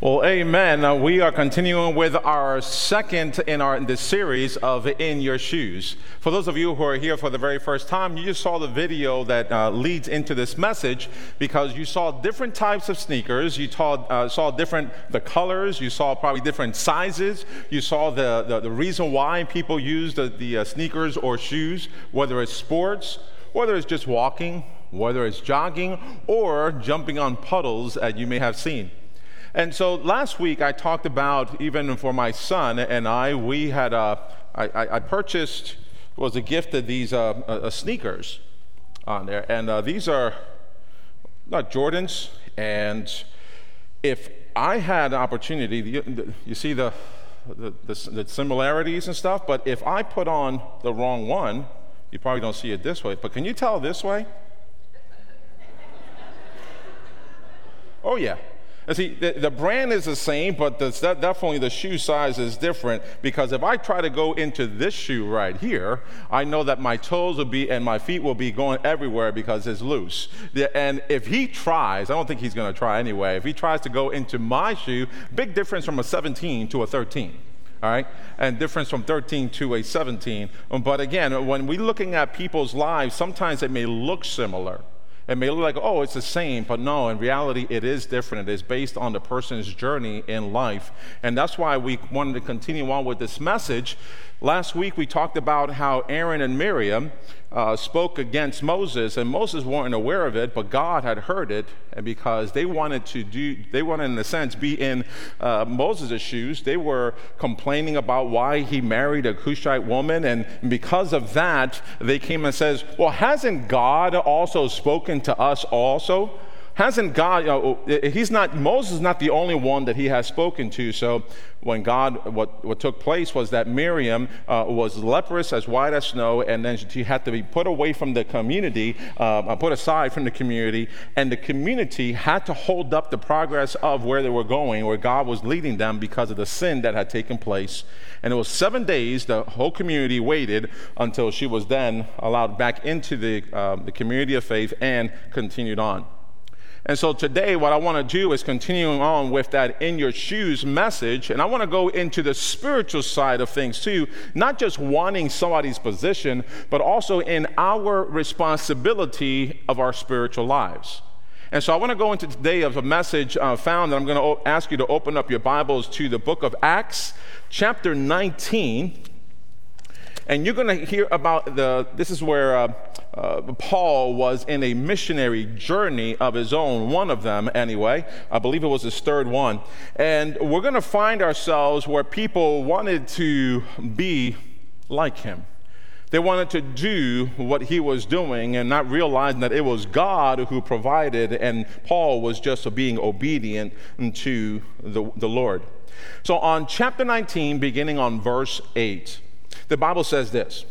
Well, amen. We are continuing with our second in our this series of In Your Shoes. For those of you who are here for the very first time, you just saw the video that uh, leads into this message because you saw different types of sneakers. You saw, uh, saw different the colors. You saw probably different sizes. You saw the, the, the reason why people use the, the uh, sneakers or shoes, whether it's sports, whether it's just walking, whether it's jogging, or jumping on puddles that you may have seen. And so last week I talked about, even for my son and I, we had, uh, I, I purchased, was a gift of these uh, uh, sneakers on there. And uh, these are not Jordans. And if I had an opportunity, you, you see the, the, the, the similarities and stuff, but if I put on the wrong one, you probably don't see it this way, but can you tell this way? Oh, yeah. And see, the, the, brand is the same, but the, definitely the shoe size is different because if I try to go into this shoe right here, I know that my toes will be and my feet will be going everywhere because it's loose. And if he tries, I don't think he's going to try anyway, if he tries to go into my shoe, big difference from a 17 to a 13 all right? And difference from 13 to a 17. But again, when we're looking at people's lives, sometimes it may look similar. It may look like, oh, it's the same, but no, in reality, it is different. It is based on the person's journey in life. And that's why we wanted to continue on with this message Last week we talked about how Aaron and Miriam uh, spoke against Moses, and Moses weren't aware of it, but God had heard it, and because they wanted to do, they wanted, in a sense, be in uh, Moses' shoes. They were complaining about why he married a Cushite woman, and because of that, they came and says, "Well, hasn't God also spoken to us also?" Hasn't God, you know, he's not, Moses is not the only one that he has spoken to. So when God, what, what took place was that Miriam uh, was leprous as white as snow, and then she had to be put away from the community, uh, put aside from the community, and the community had to hold up the progress of where they were going, where God was leading them because of the sin that had taken place. And it was seven days, the whole community waited until she was then allowed back into the, uh, the community of faith and continued on. And so today, what I want to do is continuing on with that in your shoes message. And I want to go into the spiritual side of things too, not just wanting somebody's position, but also in our responsibility of our spiritual lives. And so I want to go into today of a message uh, found, and I'm going to ask you to open up your Bibles to the book of Acts, chapter 19. And you're going to hear about the, this is where uh, uh, Paul was in a missionary journey of his own, one of them anyway. I believe it was his third one. And we're going to find ourselves where people wanted to be like him. They wanted to do what he was doing and not realizing that it was God who provided, and Paul was just being obedient to the, the Lord. So, on chapter 19, beginning on verse 8, the Bible says this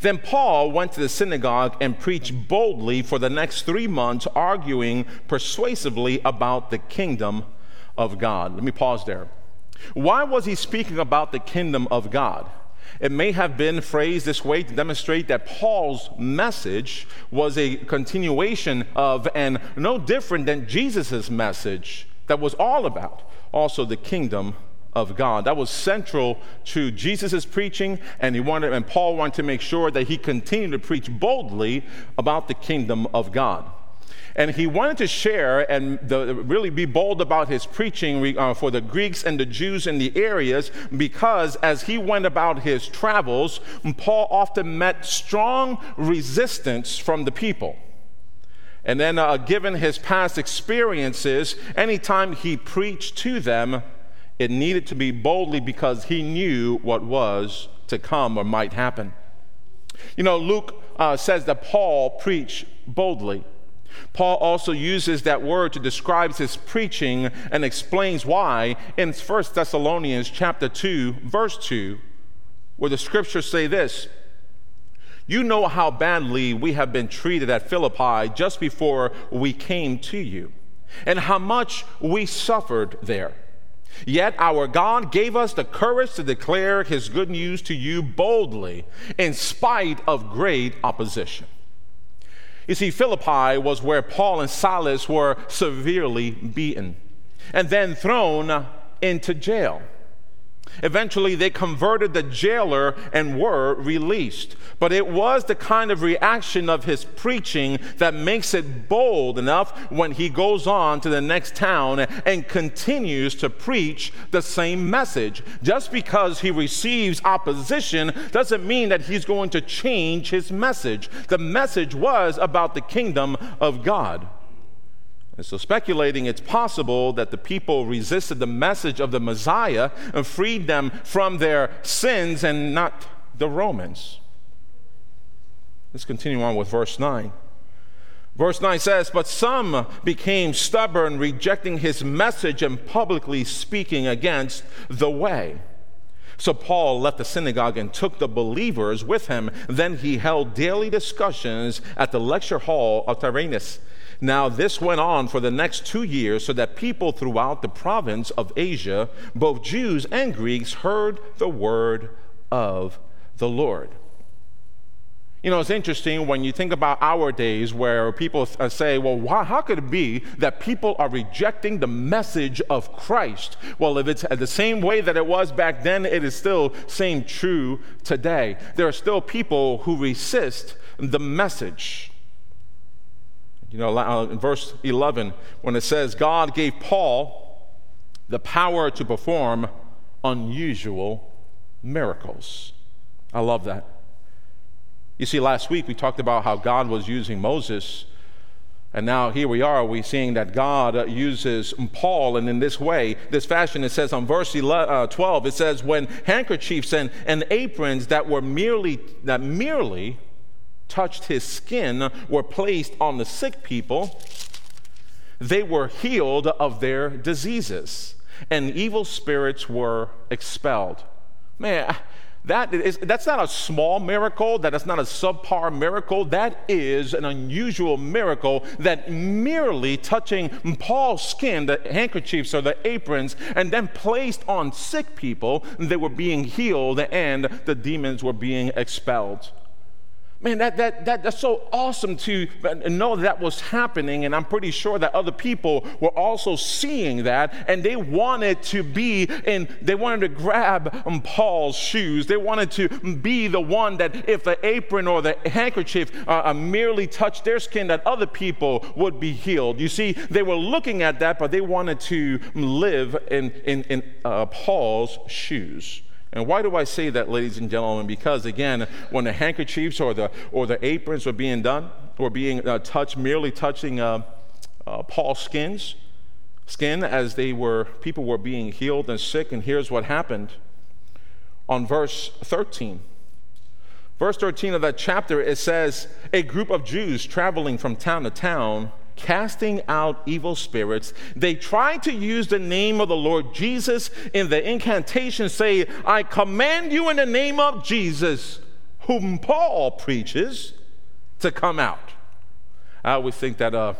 Then Paul went to the synagogue and preached boldly for the next three months, arguing persuasively about the kingdom of God. Let me pause there. Why was he speaking about the kingdom of God? It may have been phrased this way to demonstrate that Paul's message was a continuation of and no different than Jesus' message that was all about also the kingdom of God. That was central to Jesus' preaching, and he wanted, and Paul wanted to make sure that he continued to preach boldly about the kingdom of God. And he wanted to share and the, really be bold about his preaching uh, for the Greeks and the Jews in the areas because as he went about his travels, Paul often met strong resistance from the people. And then, uh, given his past experiences, anytime he preached to them, it needed to be boldly because he knew what was to come or might happen. You know, Luke uh, says that Paul preached boldly. Paul also uses that word to describe his preaching and explains why in 1 Thessalonians chapter 2 verse 2 where the scriptures say this You know how badly we have been treated at Philippi just before we came to you and how much we suffered there Yet our God gave us the courage to declare his good news to you boldly in spite of great opposition. You see, Philippi was where Paul and Silas were severely beaten. and then thrown into jail. Eventually, they converted the jailer and were released. But it was the kind of reaction of his preaching that makes it bold enough when he goes on to the next town and continues to preach the same message. Just because he receives opposition doesn't mean that he's going to change his message. The message was about the kingdom of God. And so, speculating, it's possible that the people resisted the message of the Messiah and freed them from their sins and not the Romans. Let's continue on with verse 9. Verse 9 says, But some became stubborn, rejecting his message and publicly speaking against the way. So Paul left the synagogue and took the believers with him. Then he held daily discussions at the lecture hall of Tyrannus now, this went on for the next two years, so that people throughout the province of Asia, both Jews and Greeks, heard the word of the Lord. You know, it's interesting when you think about our days where people uh, say, well, why, how could it be that people are rejecting the message of Christ? Well, if it's the same way that it was back then, it is still same true today. There are still people who resist the message. You know, uh, in verse 11, when it says, God gave Paul the power to perform unusual miracles. I love that. You see, last week we talked about how God was using Moses. And now here we are, we're seeing that God uh, uses Paul, and in this way, this fashion, it says on verse uh, 12, it says, when handkerchiefs and, and aprons that were merely, that merely touched his skin were placed on the sick people, they were healed of their diseases, and evil spirits were expelled. Man, that is, that's not a small miracle. That is not a subpar miracle. That is an unusual miracle that merely touching Paul's skin, the handkerchiefs or the aprons, and then placed on sick people, they were being healed and the demons were being expelled. Man, that, that, that, that's so awesome to know that was happening. And I'm pretty sure that other people were also seeing that. And they wanted to be in, they wanted to grab Paul's shoes. They wanted to be the one that if the apron or the handkerchief uh, uh, merely touched their skin, that other people would be healed. You see, they were looking at that, but they wanted to live in, in, in uh, Paul's shoes. And why do I say that, ladies and gentlemen? Because again, when the handkerchiefs or the, or the aprons were being done, or being uh, touched, merely touching uh, uh, Paul's skins, skin as they were, people were being healed and sick. And here's what happened on verse 13. Verse 13 of that chapter, it says, A group of Jews traveling from town to town casting out evil spirits. They try to use the name of the Lord Jesus in the incantation, say, I command you in the name of Jesus, whom Paul preaches, to come out. I always think that uh,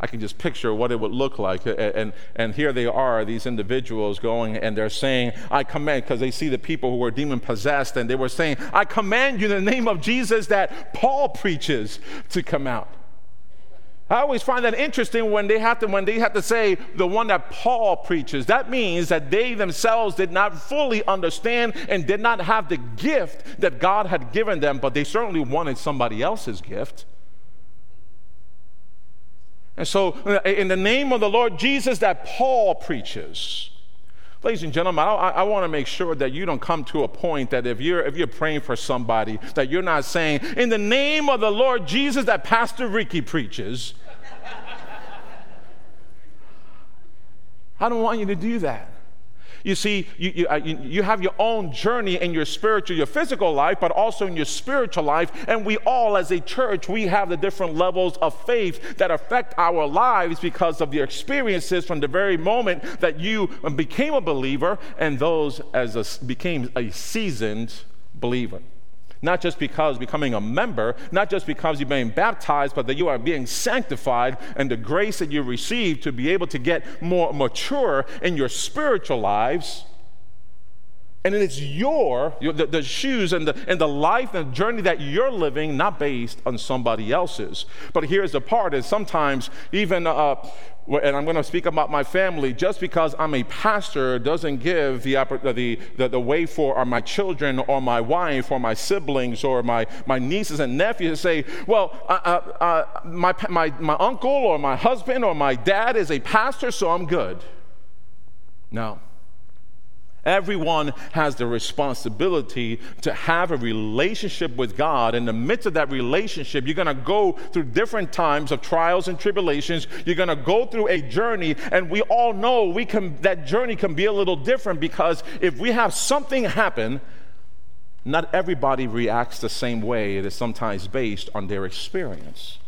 I can just picture what it would look like. And, and here they are, these individuals going and they're saying, I command, because they see the people who were demon possessed, and they were saying, I command you in the name of Jesus that Paul preaches to come out. I always find that interesting when they have to when they have to say the one that Paul preaches. That means that they themselves did not fully understand and did not have the gift that God had given them, but they certainly wanted somebody else's gift. And so, in the name of the Lord Jesus that Paul preaches, Ladies and gentlemen, I, I want to make sure that you don't come to a point that if you're, if you're praying for somebody, that you're not saying, in the name of the Lord Jesus that Pastor Ricky preaches. I don't want you to do that. You see, you, you, uh, you, have your own journey in your spiritual, your physical life, but also in your spiritual life. And we all, as a church, we have the different levels of faith that affect our lives because of your experiences from the very moment that you became a believer and those as a, became a seasoned believer not just because becoming a member, not just because you're being baptized, but that you are being sanctified and the grace that you receive to be able to get more mature in your spiritual lives. And it's your, the, the, shoes and the, and the life and journey that you're living, not based on somebody else's. But here's the part is sometimes, even, uh, and I'm going to speak about my family, just because I'm a pastor doesn't give the, the, the, the way for or my children or my wife or my siblings or my, my nieces and nephews to say, well, uh, uh, uh my, my, my uncle or my husband or my dad is a pastor, so I'm good. No. Everyone has the responsibility to have a relationship with God. In the midst of that relationship, you're going to go through different times of trials and tribulations. You're going to go through a journey, and we all know we can, that journey can be a little different because if we have something happen, not everybody reacts the same way. It is sometimes based on their experience.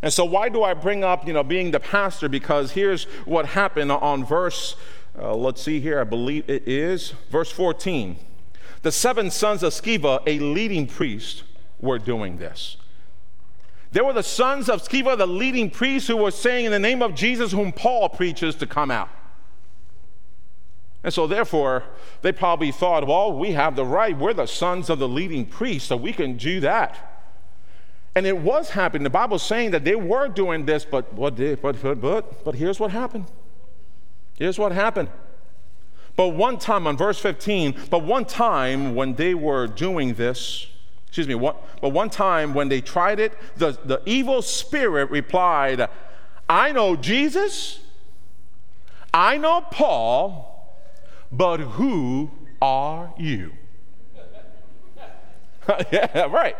And so, why do I bring up, you know, being the pastor? Because here's what happened on verse uh, let's see here, I believe it is verse 14. The seven sons of Sceva, a leading priest, were doing this. There were the sons of Sceva, the leading priest, who were saying, In the name of Jesus, whom Paul preaches, to come out. And so, therefore, they probably thought, Well, we have the right. We're the sons of the leading priest, so we can do that. And it was happening. The Bible's saying that they were doing this, but what but, but, but, but here's what happened. Here's what happened. But one time, on verse 15, but one time when they were doing this, excuse me, one, but one time when they tried it, the, the evil spirit replied, I know Jesus, I know Paul, but who are you? yeah, right.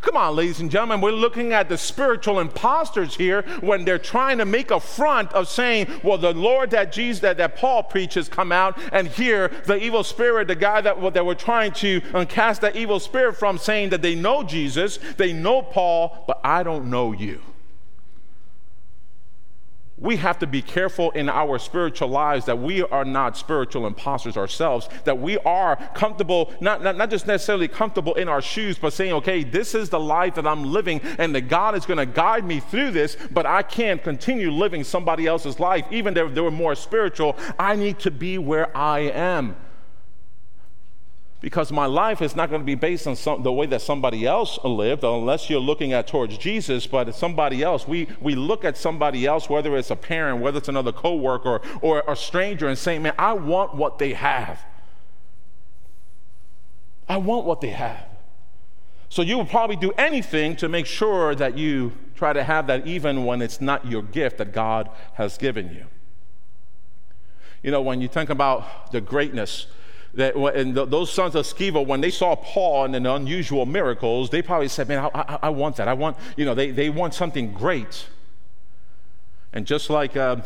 Come on, ladies and gentlemen, we're looking at the spiritual imposters here when they're trying to make a front of saying, well, the Lord that Jesus, that, that Paul preaches come out, and here the evil spirit, the guy that, that we're trying to uh, cast that evil spirit from, saying that they know Jesus, they know Paul, but I don't know you we have to be careful in our spiritual lives that we are not spiritual imposters ourselves, that we are comfortable, not, not, not just necessarily comfortable in our shoes, but saying, okay, this is the life that I'm living, and that God is going to guide me through this, but I can't continue living somebody else's life, even if they were more spiritual. I need to be where I am because my life is not going to be based on some, the way that somebody else lived unless you're looking at towards jesus but somebody else. We, we look at somebody else whether it's a parent whether it's another coworker or, or a stranger and saying man i want what they have. I want what they have. So you will probably do anything to make sure that you try to have that even when it's not your gift that god has given you. You know when you think about the greatness that and those sons of Sceva, when they saw Paul and the unusual miracles, they probably said, "Man, I, I, I want that. I want, you know, they, they want something great." And just like uh,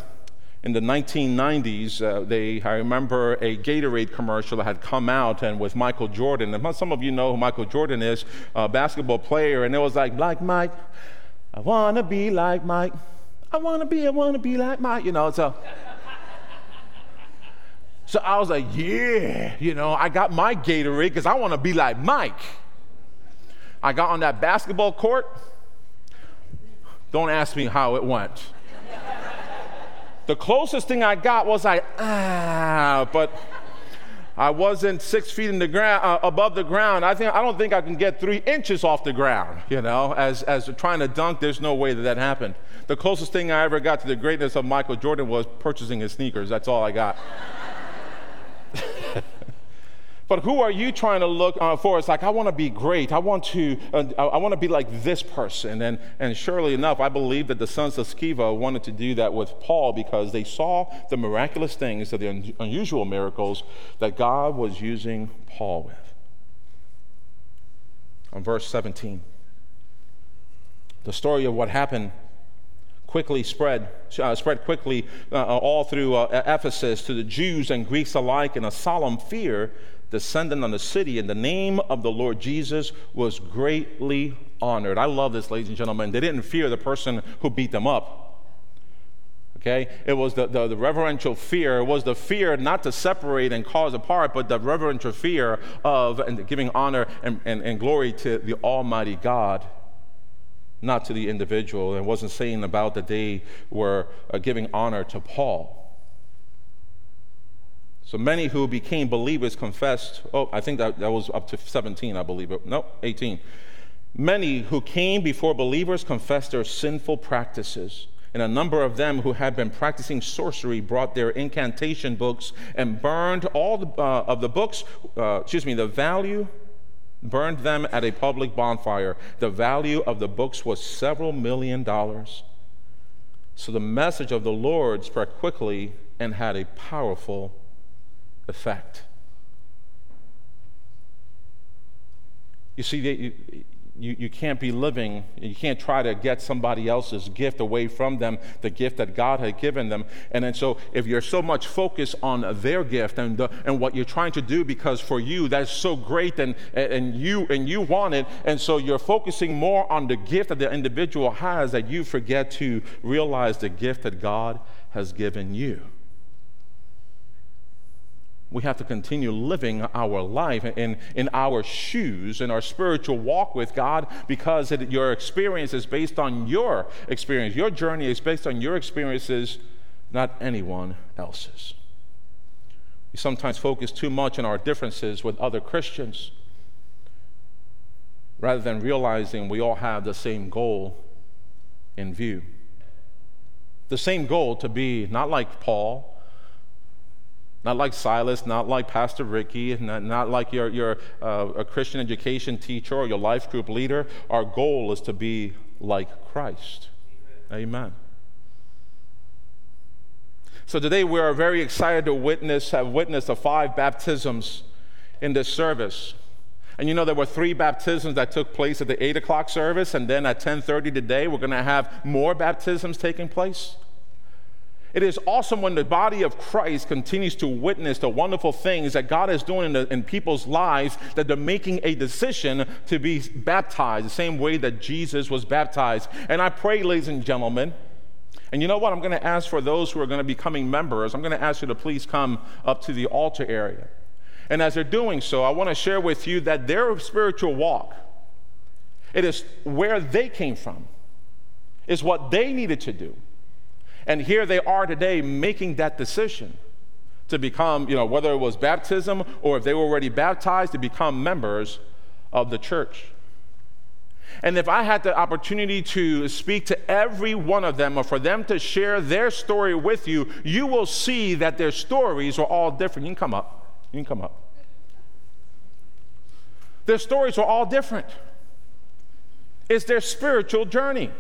in the 1990s, uh, they I remember a Gatorade commercial that had come out, and with Michael Jordan. And some of you know who Michael Jordan is, a basketball player, and it was like, "Like Mike, I want to be like Mike. I want to be, I want to be like Mike." You know, so. So I was like, yeah, you know, I got my Gatorade because I want to be like Mike. I got on that basketball court. Don't ask me how it went. the closest thing I got was like, ah, but I wasn't six feet in the ground, uh, above the ground. I think I don't think I can get three inches off the ground. You know, as as trying to dunk, there's no way that that happened. The closest thing I ever got to the greatness of Michael Jordan was purchasing his sneakers. That's all I got. But who are you trying to look uh, for? It's like, I want to be great. I want to, uh, I want to be like this person. And, and surely enough, I believe that the sons of Sceva wanted to do that with Paul because they saw the miraculous things, the un- unusual miracles that God was using Paul with. On verse 17, the story of what happened quickly spread, uh, spread quickly uh, all through uh, Ephesus to the Jews and Greeks alike, and a solemn fear descended on the city, and the name of the Lord Jesus was greatly honored. I love this, ladies and gentlemen. They didn't fear the person who beat them up. Okay? It was the, the, the, reverential fear. It was the fear not to separate and cause apart, but the reverential fear of and giving honor and, and, and glory to the Almighty God not to the individual, and wasn't saying about that they were uh, giving honor to Paul. So many who became believers confessed, oh, I think that, that was up to 17, I believe. No, 18. Many who came before believers confessed their sinful practices. And a number of them who had been practicing sorcery brought their incantation books and burned all the, uh, of the books, uh, excuse me, the value, burned them at a public bonfire. The value of the books was several million dollars. So the message of the Lord spread quickly and had a powerful effect. You see, you, you can't be living, you can't try to get somebody else's gift away from them, the gift that God had given them. And then so if you're so much focused on their gift and, the, and what you're trying to do because for you that's so great and, and, you, and you want it, and so you're focusing more on the gift that the individual has that you forget to realize the gift that God has given you we have to continue living our life in, in our shoes, in our spiritual walk with God, because it, your experience is based on your experience. Your journey is based on your experiences, not anyone else's. We sometimes focus too much on our differences with other Christians rather than realizing we all have the same goal in view. The same goal to be not like Paul not like Silas, not like Pastor Ricky, not, not like your, your uh, a Christian education teacher or your life group leader. Our goal is to be like Christ. Amen. Amen. So today we are very excited to witness, have witnessed the five baptisms in this service. And you know there were three baptisms that took place at the 8 o'clock service, and then at 10:30 today we're going to have more baptisms taking place. It is awesome when the body of Christ continues to witness the wonderful things that God is doing in, the, in, people's lives, that they're making a decision to be baptized, the same way that Jesus was baptized. And I pray, ladies and gentlemen, and you know what? I'm going to ask for those who are going to be coming members, I'm going to ask you to please come up to the altar area. And as they're doing so, I want to share with you that their spiritual walk, it is where they came from, is what they needed to do. And here they are today making that decision to become, you know, whether it was baptism or if they were already baptized, to become members of the church. And if I had the opportunity to speak to every one of them or for them to share their story with you, you will see that their stories are all different. You can come up. You can come up. Their stories are all different. It's their spiritual journey.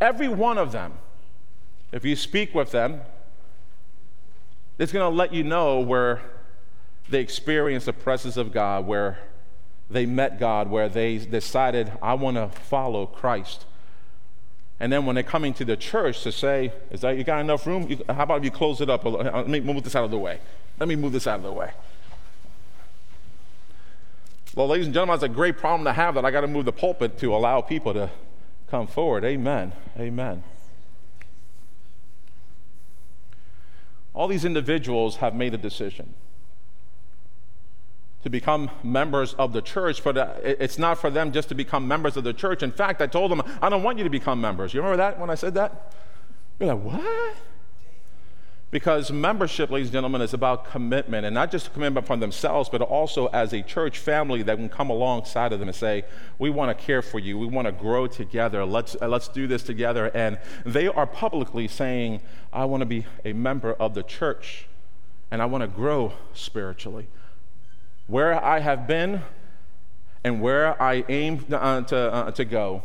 Every one of them, if you speak with them, it's going to let you know where they experienced the presence of God, where they met God, where they decided, I want to follow Christ. And then when they're coming to the church to say, Is that you got enough room? You, how about if you close it up? Uh, uh, let me move this out of the way. Let me move this out of the way. Well, ladies and gentlemen, it's a great problem to have that I got to move the pulpit to allow people to come forward. Amen. Amen. All these individuals have made a decision to become members of the church, but uh, it's not for them just to become members of the church. In fact, I told them, I don't want you to become members. You remember that when I said that? You're like, what? Because membership, ladies and gentlemen, is about commitment, and not just commitment from themselves, but also as a church family that can come alongside of them and say, We want to care for you. We want to grow together. Let's, uh, let's do this together. And they are publicly saying, I want to be a member of the church, and I want to grow spiritually. Where I have been and where I aim uh, to, uh, to go,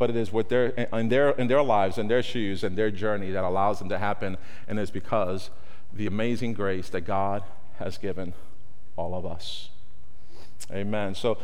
but it is with their, in, their, in their lives, in their shoes, and their journey that allows them to happen, and it's because the amazing grace that God has given all of us. Amen. So